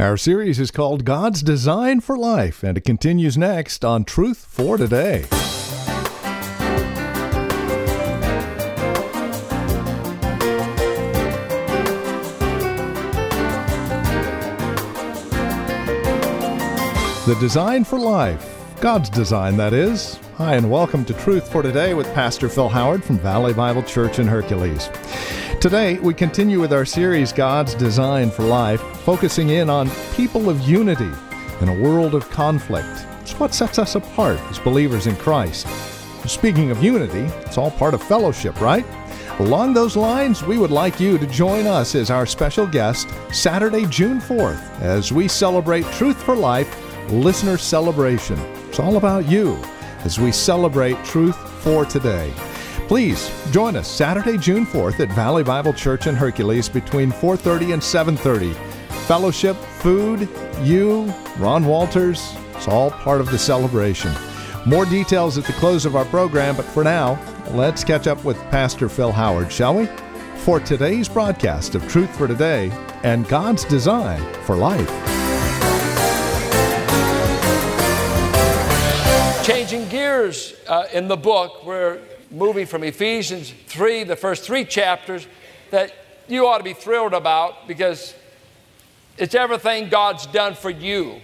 Our series is called God's Design for Life, and it continues next on Truth for Today. The Design for Life, God's design, that is. Hi, and welcome to Truth for Today with Pastor Phil Howard from Valley Bible Church in Hercules. Today, we continue with our series, God's Design for Life, focusing in on people of unity in a world of conflict. It's what sets us apart as believers in Christ. Speaking of unity, it's all part of fellowship, right? Along those lines, we would like you to join us as our special guest Saturday, June 4th, as we celebrate Truth for Life Listener Celebration. It's all about you as we celebrate Truth for Today. Please join us Saturday, June 4th at Valley Bible Church in Hercules between 4:30 and 7:30. Fellowship, food, you, Ron Walters, it's all part of the celebration. More details at the close of our program, but for now, let's catch up with Pastor Phil Howard, shall we? For today's broadcast of Truth for Today and God's design for life. Changing gears uh, in the book, where moving from Ephesians 3, the first three chapters, that you ought to be thrilled about because it's everything God's done for you.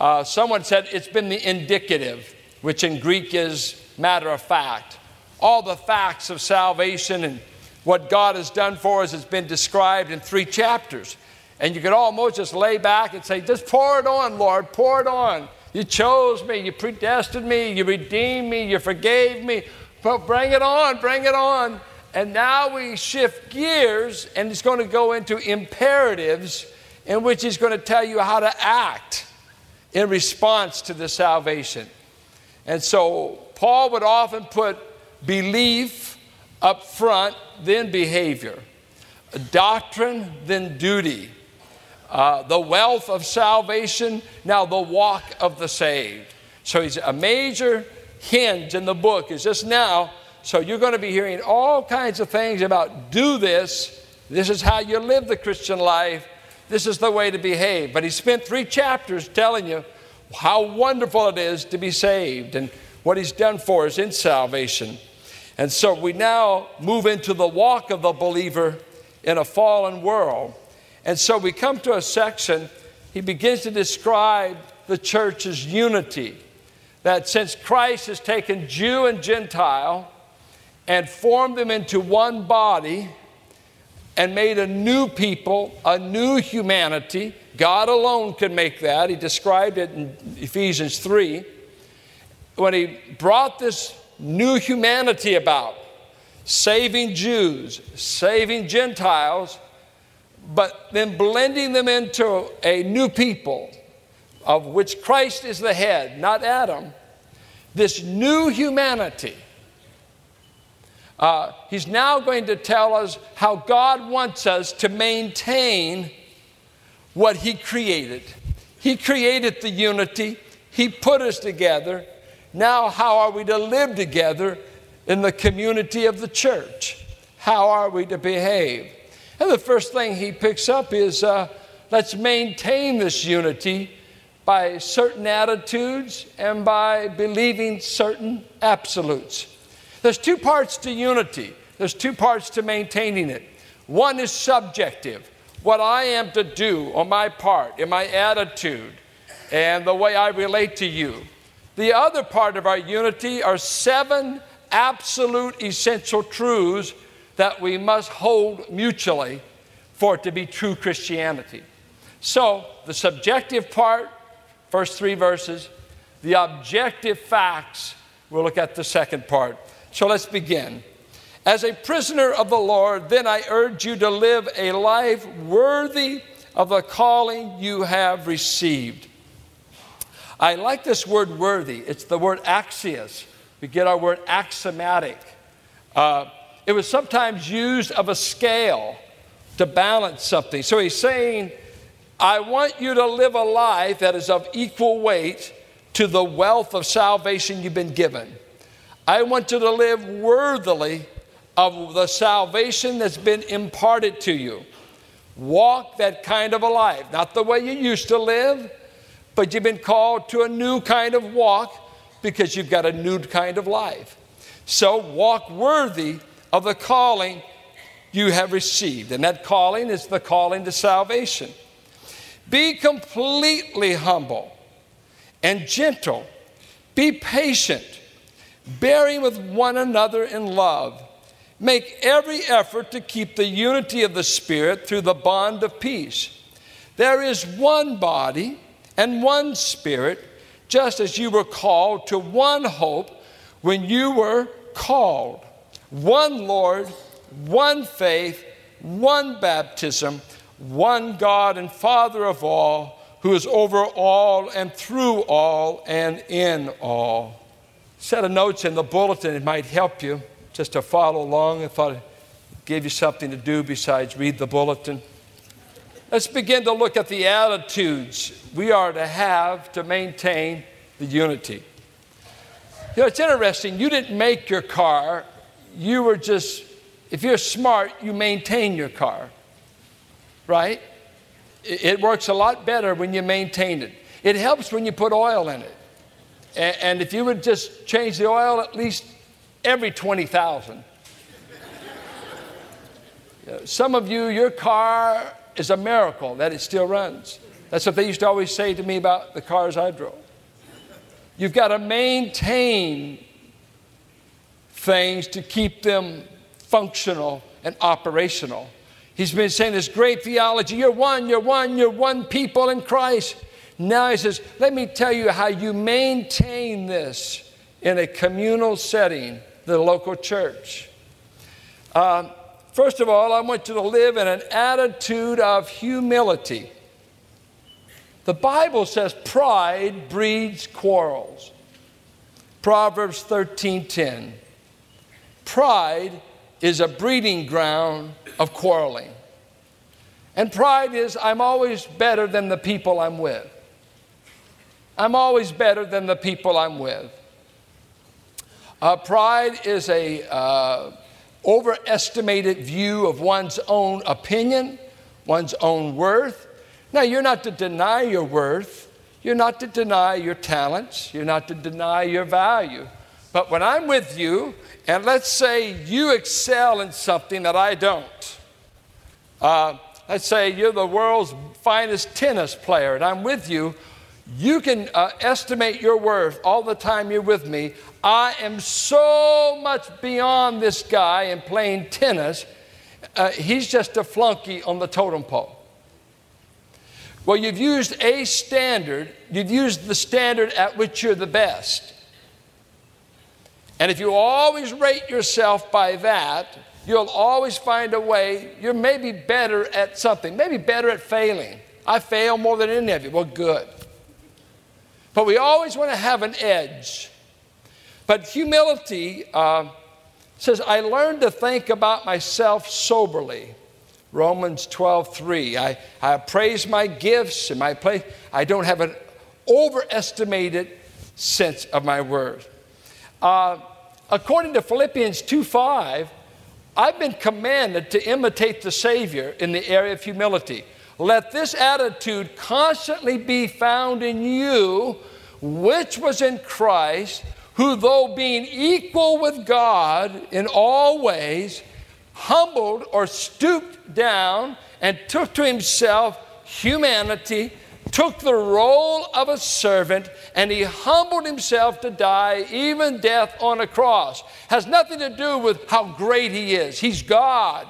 Uh, someone said it's been the indicative, which in Greek is matter of fact. All the facts of salvation and what God has done for us has been described in three chapters. And you could almost just lay back and say, just pour it on, Lord, pour it on. You chose me, you predestined me, you redeemed me, you forgave me. But bring it on, bring it on. And now we shift gears, and he's going to go into imperatives in which he's going to tell you how to act in response to the salvation. And so Paul would often put belief up front, then behavior, doctrine, then duty uh, the wealth of salvation, now the walk of the saved. So he's a major hinge in the book is just now. So you're going to be hearing all kinds of things about do this. This is how you live the Christian life. This is the way to behave. But he spent three chapters telling you how wonderful it is to be saved and what he's done for us in salvation. And so we now move into the walk of the believer in a fallen world. And so we come to a section, he begins to describe the church's unity. That since Christ has taken Jew and Gentile and formed them into one body and made a new people, a new humanity, God alone can make that. He described it in Ephesians 3. When he brought this new humanity about, saving Jews, saving Gentiles, but then blending them into a new people of which Christ is the head, not Adam, this new humanity. Uh, he's now going to tell us how God wants us to maintain what He created. He created the unity, He put us together. Now, how are we to live together in the community of the church? How are we to behave? And the first thing he picks up is uh, let's maintain this unity by certain attitudes and by believing certain absolutes. There's two parts to unity, there's two parts to maintaining it. One is subjective, what I am to do on my part, in my attitude, and the way I relate to you. The other part of our unity are seven absolute essential truths that we must hold mutually for it to be true Christianity. So, the subjective part, first three verses, the objective facts, we'll look at the second part. So, let's begin. As a prisoner of the Lord, then I urge you to live a life worthy of the calling you have received. I like this word worthy. It's the word axios. We get our word axiomatic. Uh, it was sometimes used of a scale to balance something. So he's saying, I want you to live a life that is of equal weight to the wealth of salvation you've been given. I want you to live worthily of the salvation that's been imparted to you. Walk that kind of a life. Not the way you used to live, but you've been called to a new kind of walk because you've got a new kind of life. So walk worthy of the calling you have received. And that calling is the calling to salvation. Be completely humble and gentle. Be patient, bearing with one another in love. Make every effort to keep the unity of the Spirit through the bond of peace. There is one body and one Spirit, just as you were called to one hope when you were called. One Lord, one faith, one baptism, one God and Father of all, who is over all and through all and in all. Set of notes in the bulletin, it might help you just to follow along. I thought I'd give you something to do besides read the bulletin. Let's begin to look at the attitudes we are to have to maintain the unity. You know, it's interesting. You didn't make your car, you were just, if you're smart, you maintain your car, right? It works a lot better when you maintain it. It helps when you put oil in it. And if you would just change the oil at least every 20,000. Some of you, your car is a miracle that it still runs. That's what they used to always say to me about the cars I drove. You've got to maintain things to keep them functional and operational. He's been saying this great theology you're one, you're one, you're one people in Christ. Now he says, let me tell you how you maintain this in a communal setting the local church. Uh, first of all, I want you to live in an attitude of humility. The Bible says pride breeds quarrels. Proverbs 13:10. Pride is a breeding ground of quarreling. And pride is I'm always better than the people I'm with. I'm always better than the people I'm with. Uh, pride is a uh, overestimated view of one's own opinion, one's own worth. Now, you're not to deny your worth. You're not to deny your talents. You're not to deny your value. But when I'm with you, and let's say you excel in something that I don't, uh, let's say you're the world's finest tennis player, and I'm with you, you can uh, estimate your worth all the time you're with me. I am so much beyond this guy in playing tennis. Uh, he's just a flunky on the totem pole. Well, you've used a standard, you've used the standard at which you're the best. And if you always rate yourself by that, you'll always find a way. You're maybe better at something, maybe better at failing. I fail more than any of you. Well, good. But we always want to have an edge. But humility uh, says, I learned to think about myself soberly. Romans 12, 3. I, I praise my gifts and my place. I don't have an overestimated sense of my worth. Uh, according to Philippians 2, 5, I've been commanded to imitate the Savior in the area of humility. Let this attitude constantly be found in you, which was in Christ who, though being equal with God in all ways, humbled or stooped down and took to himself humanity, took the role of a servant, and he humbled himself to die, even death on a cross. Has nothing to do with how great he is. He's God.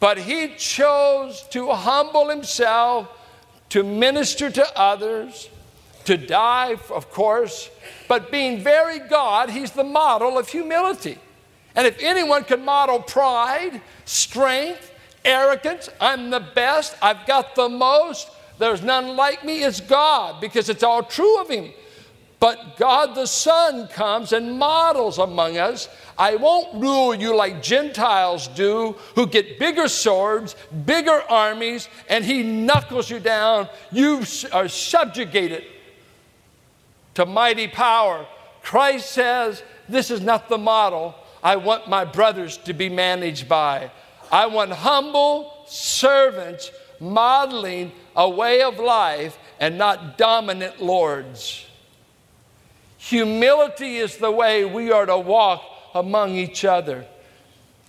But he chose to humble himself to minister to others, to die, of course, but being very God, he's the model of humility. And if anyone can model pride, strength, arrogance, I'm the best, I've got the most, there's none like me, it's God because it's all true of him. But God the Son comes and models among us. I won't rule you like Gentiles do, who get bigger swords, bigger armies, and He knuckles you down. You are subjugated to mighty power. Christ says, This is not the model I want my brothers to be managed by. I want humble servants modeling a way of life and not dominant lords. Humility is the way we are to walk among each other.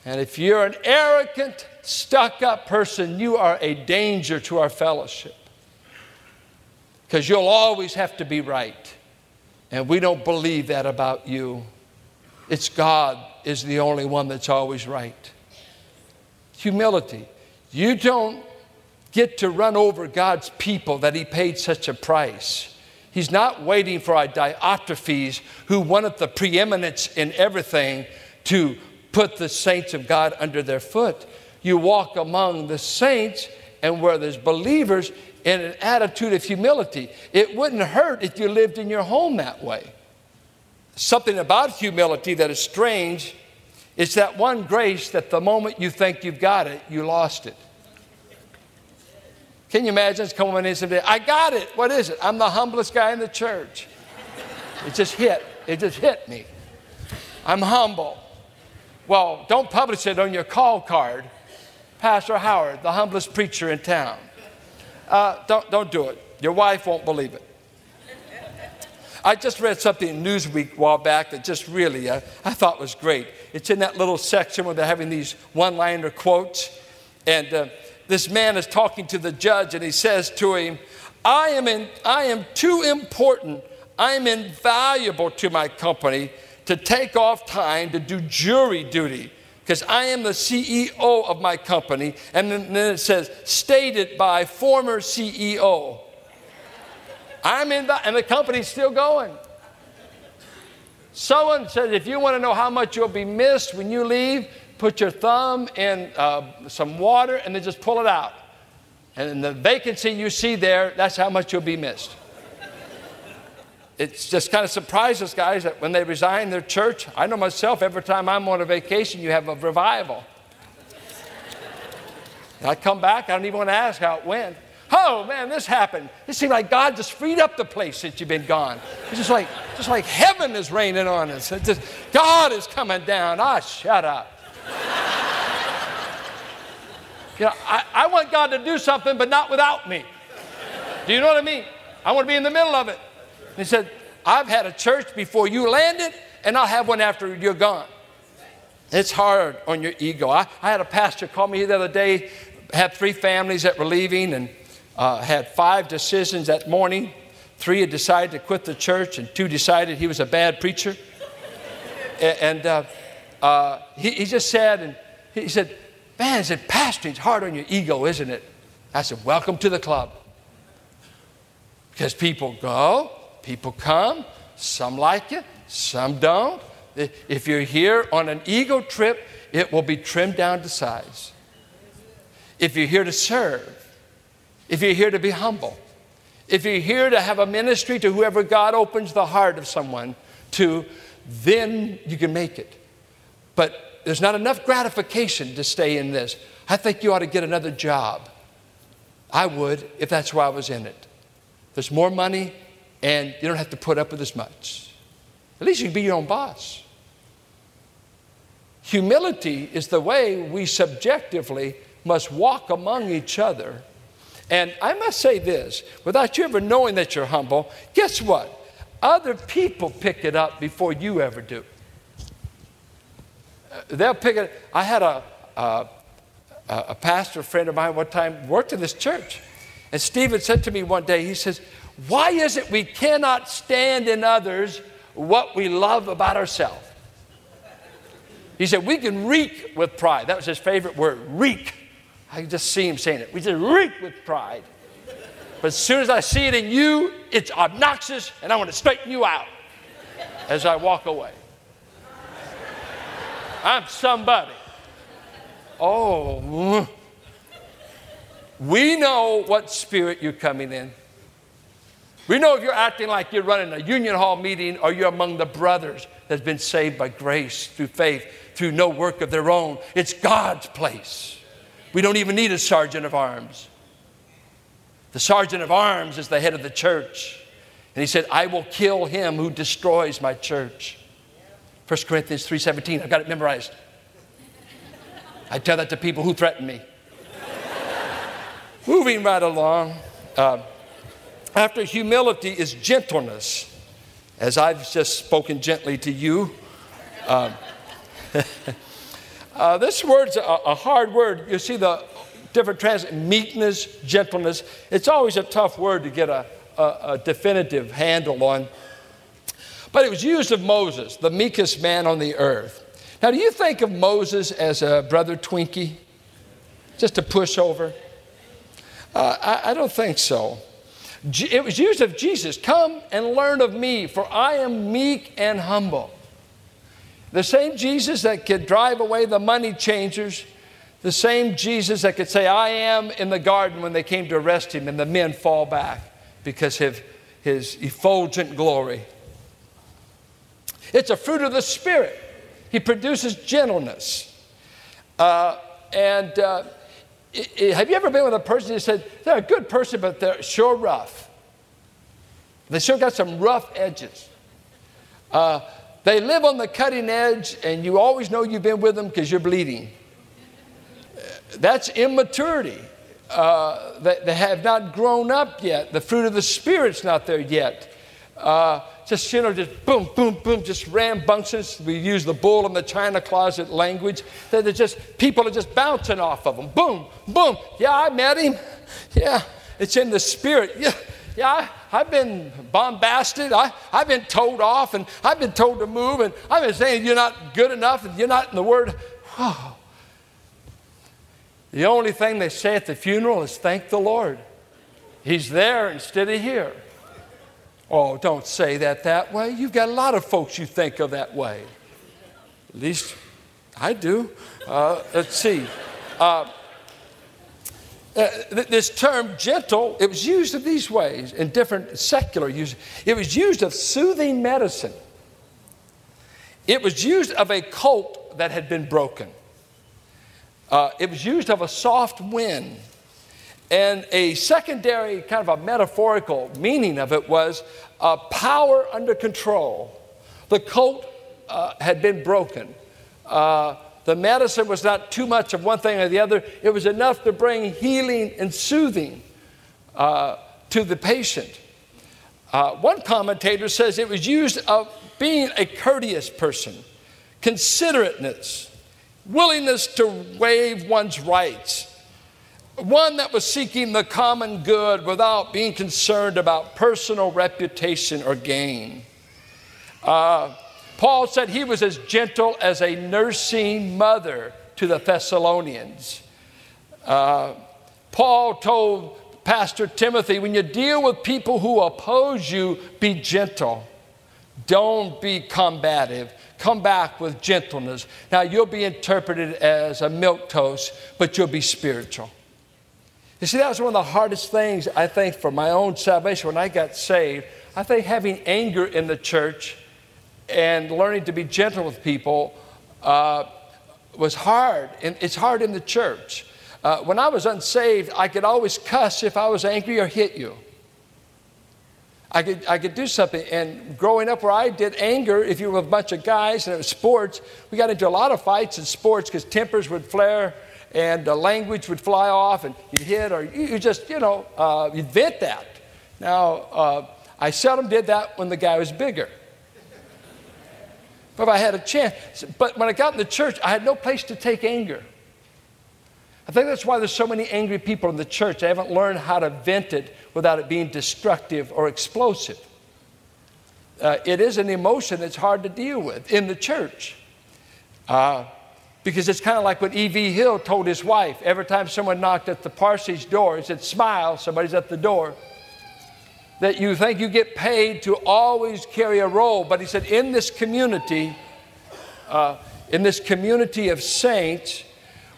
And if you're an arrogant, stuck up person, you are a danger to our fellowship. Because you'll always have to be right. And we don't believe that about you. It's God is the only one that's always right. Humility. You don't get to run over God's people that He paid such a price. He's not waiting for a Diotrephes who wanted the preeminence in everything to put the saints of God under their foot. You walk among the saints and where there's believers in an attitude of humility. It wouldn't hurt if you lived in your home that way. Something about humility that is strange is that one grace that the moment you think you've got it, you lost it. Can you imagine coming in someday? I got it. What is it? I'm the humblest guy in the church. It just hit. It just hit me. I'm humble. Well, don't publish it on your call card. Pastor Howard, the humblest preacher in town. Uh, don't, don't do it. Your wife won't believe it. I just read something in Newsweek a while back that just really uh, I thought was great. It's in that little section where they're having these one liner quotes. And uh, this man is talking to the judge and he says to him, I am, in, I am too important, I am invaluable to my company to take off time to do jury duty because I am the CEO of my company. And then, it says, stated by former CEO. I'm in, the, and the company's still going. Someone says, if you want to know how much you'll be missed when you leave, put your thumb in uh, some water and then just pull it out. And the vacancy you see there, that's how much you'll be missed it just kind of surprises guys that when they resign their church, I know myself, every time I'm on a vacation, you have a revival. And I come back, I don't even want to ask how it went. Oh man, this happened. It seemed like God just freed up the place since you've been gone. It's just like, just like heaven is raining on us. It's just, God is coming down. Ah, shut up. You know, I, I want God to do something, but not without me. Do you know what I mean? I want to be in the middle of it. He said, I've had a church before you landed, and I'll have one after you're gone. It's hard on your ego. I, I had a pastor call me the other day, had three families that were leaving, and uh, had five decisions that morning. Three had decided to quit the church, and two decided he was a bad preacher. and uh, uh, he, he, just said, and he said, Man, said, Pastor, it's hard on your ego, isn't it? I said, Welcome to the club. Because people go, People come, some like you, some don't. If you're here on an ego trip, it will be trimmed down to size. If you're here to serve, if you're here to be humble, if you're here to have a ministry to whoever God opens the heart of someone to, then you can make it. But there's not enough gratification to stay in this. I think you ought to get another job. I would if that's why I was in it. There's more money, and you don't have to put up with as much. At least you can be your own boss. Humility is the way we subjectively must walk among each other. And I must say this without you ever knowing that you're humble, guess what? Other people pick it up before you ever do. They'll pick it. I had a, a, a pastor friend of mine one time worked in this church. And Stephen said to me one day, he says, why is it we cannot stand in others what we love about ourselves? He said, We can reek with pride. That was his favorite word, reek. I can just see him saying it. We just reek with pride. But as soon as I see it in you, it's obnoxious and I want to straighten you out as I walk away. I'm somebody. Oh, we know what spirit you're coming in. We know if you're acting like you're running a union hall meeting or you're among the brothers that's been saved by grace through faith, through no work of their own. It's God's place. We don't even need a sergeant of arms. The sergeant of arms is the head of the church. And he said, I will kill him who destroys my church. 1 Corinthians 3.17, I've got it memorized. I tell that to people who threaten me. Moving right along. Uh, after humility is gentleness, as I've just spoken gently to you. Uh, uh, this word's a, a, hard word. You see the different trans meekness, gentleness. It's always a tough word to get a, a, a definitive handle on. But it was used of Moses, the meekest man on the earth. Now, do you think of Moses as a brother Twinkie? Just a pushover? Uh, I, I don't think so. It was used of Jesus. Come and learn of me, for I am meek and humble. The same Jesus that could drive away the money changers, the same Jesus that could say, I am in the garden when they came to arrest him, and the men fall back because of his effulgent glory. It's a fruit of the Spirit. He produces gentleness. Uh, and uh, it, it, have you ever been with a person who said, they're a good person, but they're sure rough? They sure got some rough edges. Uh, they live on the cutting edge, and you always know you've been with them because you're bleeding. That's immaturity. Uh, they, they, have not grown up yet. The fruit of the Spirit's not there yet. Uh, just, you know, just boom, boom, boom, just rambunctious. We use the bull in the china closet language. That They're just, people are just bouncing off of them. Boom, boom. Yeah, I met him. Yeah, it's in the spirit. Yeah, yeah, I, have been bombasted. I, I've been told off and I've been told to move and I've been saying you're not good enough and you're not in the Word. Oh. The only thing they say at the funeral is thank the Lord. He's there instead of here. Oh, don't say that that way. You've got a lot of folks you think of that way. At least I do. Uh, let's see. Uh, uh, this term gentle, it was used of these ways in different secular use. It was used of soothing medicine. It was used of a colt that had been broken. Uh, it was used of a soft wind. And a secondary, kind of a metaphorical meaning of it was uh, power under control. The colt uh, had been broken. Uh, the medicine was not too much of one thing or the other, it was enough to bring healing and soothing uh, to the patient. Uh, one commentator says it was used of being a courteous person, considerateness, willingness to waive one's rights one that was seeking the common good without being concerned about personal reputation or gain. Uh, Paul said he was as gentle as a nursing mother to the Thessalonians. Uh, Paul told Pastor Timothy, when you deal with people who oppose you, be gentle. Don't be combative. Come back with gentleness. Now, you'll be interpreted as a milk toast, but you'll be spiritual. You see, that was one of the hardest things, I think, for my own salvation when I got saved. I think having anger in the church and learning to be gentle with people uh, was hard. And it's hard in the church. Uh, when I was unsaved, I could always cuss if I was angry or hit you. I could, I could do something. And growing up where I did anger, if you were a bunch of guys and it was sports, we got into a lot of fights in sports because tempers would flare and the language would fly off and you'd hit or you, just, you know, uh, you'd vent that. Now, uh, I seldom did that when the guy was bigger. But if I had a chance, but when I got in the church, I had no place to take anger. I think that's why there's so many angry people in the church. They haven't learned how to vent it without it being destructive or explosive. Uh, it is an emotion that's hard to deal with in the church. Uh, because it's kind of like what E.V. Hill told his wife every time someone knocked at the parsonage door, he said, Smile, somebody's at the door. That you think you get paid to always carry a role. But he said, In this community, uh, in this community of saints,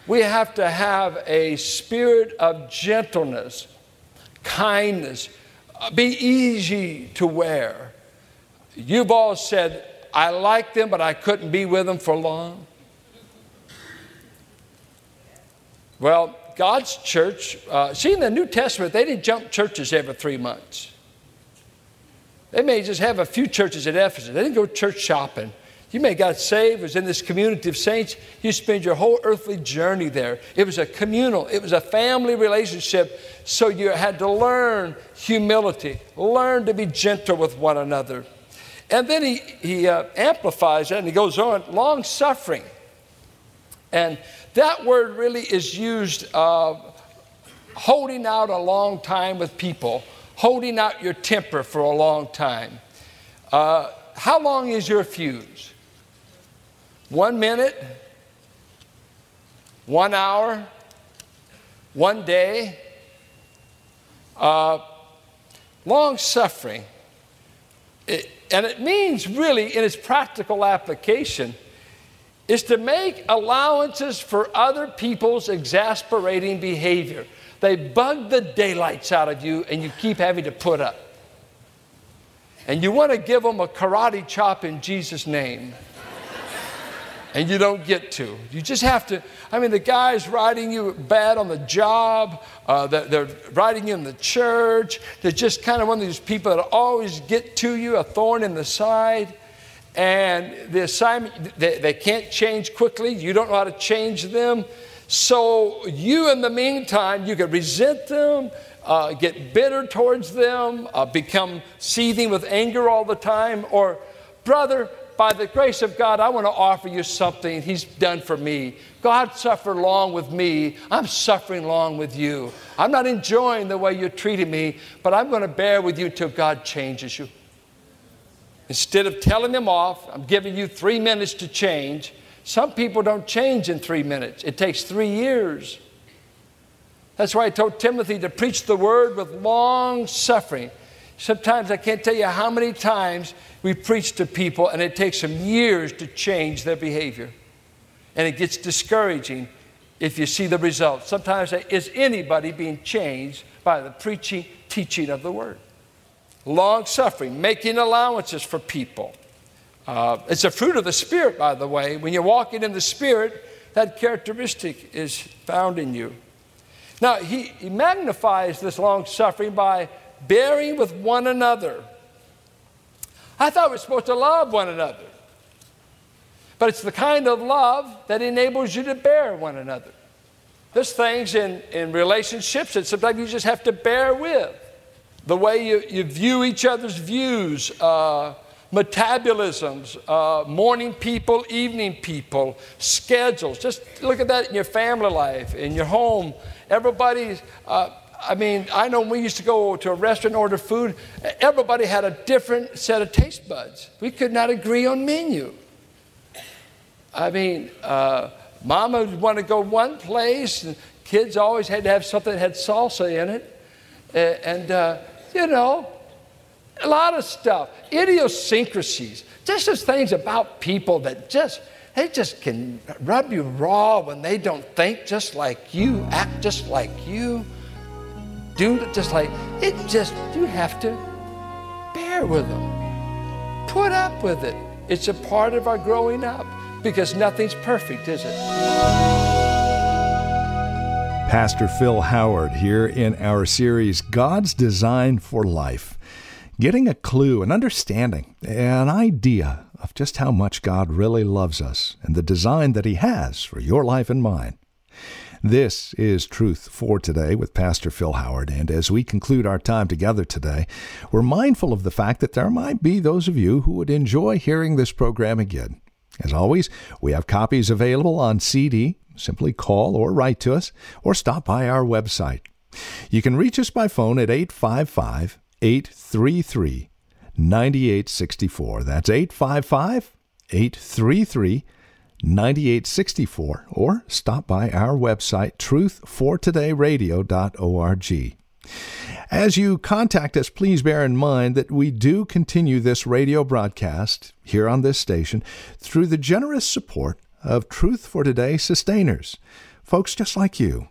we have to have a spirit of gentleness, kindness, uh, be easy to wear. You've all said, I like them, but I couldn't be with them for long. Well, God's church, uh, see in the New Testament, they didn't jump churches every three months. They may just have a few churches at Ephesus. They didn't go church shopping. You may got saved, was in this community of saints. You spend your whole earthly journey there. It was a communal, it was a family relationship. So you had to learn humility, learn to be gentle with one another. And then he, he uh, amplifies that and he goes on long suffering. And that word really is used uh, holding out a long time with people, holding out your temper for a long time. Uh, how long is your fuse? One minute? One hour? One day? Uh, long suffering. It, and it means really, in its practical application, is to make allowances for other people's exasperating behavior. They bug the daylights out of you, and you keep having to put up. And you want to give them a karate chop in Jesus' name and you don't get to. You just have to. I mean, the guy's writing you bad on the job, uh, they're, they're you in the church. They're just kind of one of these people that always get to you, a thorn in the side. And the assignment, they, they can't change quickly. You don't know how to change them. So, you, in the meantime, you could resent them, uh, get bitter towards them, uh, become seething with anger all the time, or, brother, by the grace of God, I want to offer you something He's done for me. God suffered long with me. I'm suffering long with you. I'm not enjoying the way you're treating me, but I'm going to bear with you until God changes you. Instead of telling them off, I'm giving you three minutes to change. Some people don't change in three minutes, it takes three years. That's why I told Timothy to preach the word with long suffering. Sometimes I can't tell you how many times we preach to people and it takes them years to change their behavior. And it gets discouraging if you see the results. Sometimes is anybody being changed by the preaching, teaching of the word? Long suffering, making allowances for people. Uh, it's a fruit of the Spirit, by the way. When you're walking in the Spirit, that characteristic is found in you. Now, he, he magnifies this long suffering by bearing with one another. I thought we are supposed to love one another. But it's the kind of love that enables you to bear one another. There's things in, in relationships that sometimes you just have to bear with. The way you, you view each other's views, uh, metabolisms, uh, morning people, evening people, schedules. Just look at that in your family life, in your home. Everybody's. Uh, I mean, I know when we used to go to a restaurant and order food, everybody had a different set of taste buds. We could not agree on menu. I mean, uh, mama would want to go one place, and kids always had to have something that had salsa in it. And, uh, you know, a lot of stuff, idiosyncrasies, just as things about people that just, they just can rub you raw when they don't think just like you, act just like you do just like it just you have to bear with them. Put up with it. It's a part of our growing up because nothing's perfect is it pastor phil howard here in our series god's design for life getting a clue an understanding an idea of just how much god really loves us and the design that he has for your life and mine this is Truth for Today with Pastor Phil Howard. And as we conclude our time together today, we're mindful of the fact that there might be those of you who would enjoy hearing this program again. As always, we have copies available on CD. Simply call or write to us or stop by our website. You can reach us by phone at 855 833 9864. That's 855 833 9864 or stop by our website truthfortodayradio.org. As you contact us, please bear in mind that we do continue this radio broadcast here on this station through the generous support of Truth for Today sustainers, folks just like you.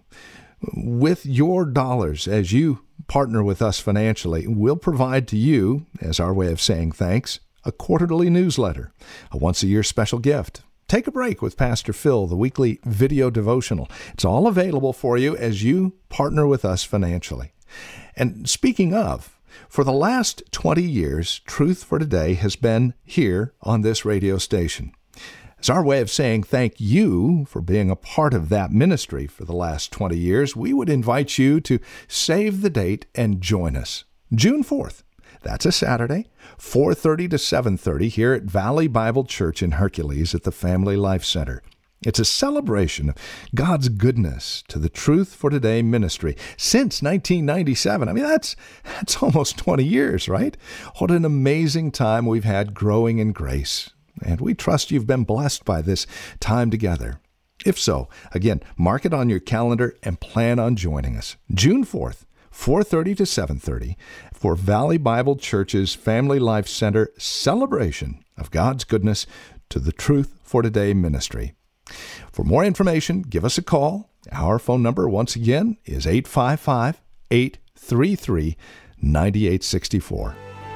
With your dollars, as you partner with us financially, we'll provide to you, as our way of saying thanks, a quarterly newsletter, a once a year special gift, Take a break with Pastor Phil, the weekly video devotional. It's all available for you as you partner with us financially. And speaking of, For the last 20 years, Truth for Today has been here on this radio station. As our way of saying thank you for being a part of that ministry for the last 20 years, we would invite you to save the date and join us. June 4th. That's a Saturday, 4:30 to 7:30 here at Valley Bible Church in Hercules at the Family Life Center. It's a celebration of God's goodness to the Truth for Today ministry since 1997. I mean, that's that's almost 20 years, right? What an amazing time we've had growing in grace. And we trust you've been blessed by this time together. If so, again, mark it on your calendar and plan on joining us. June 4th, 4:30 to 7:30 for Valley Bible Church's Family Life Center celebration of God's goodness to the Truth for Today ministry. For more information, give us a call. Our phone number once again is 855 833 9864.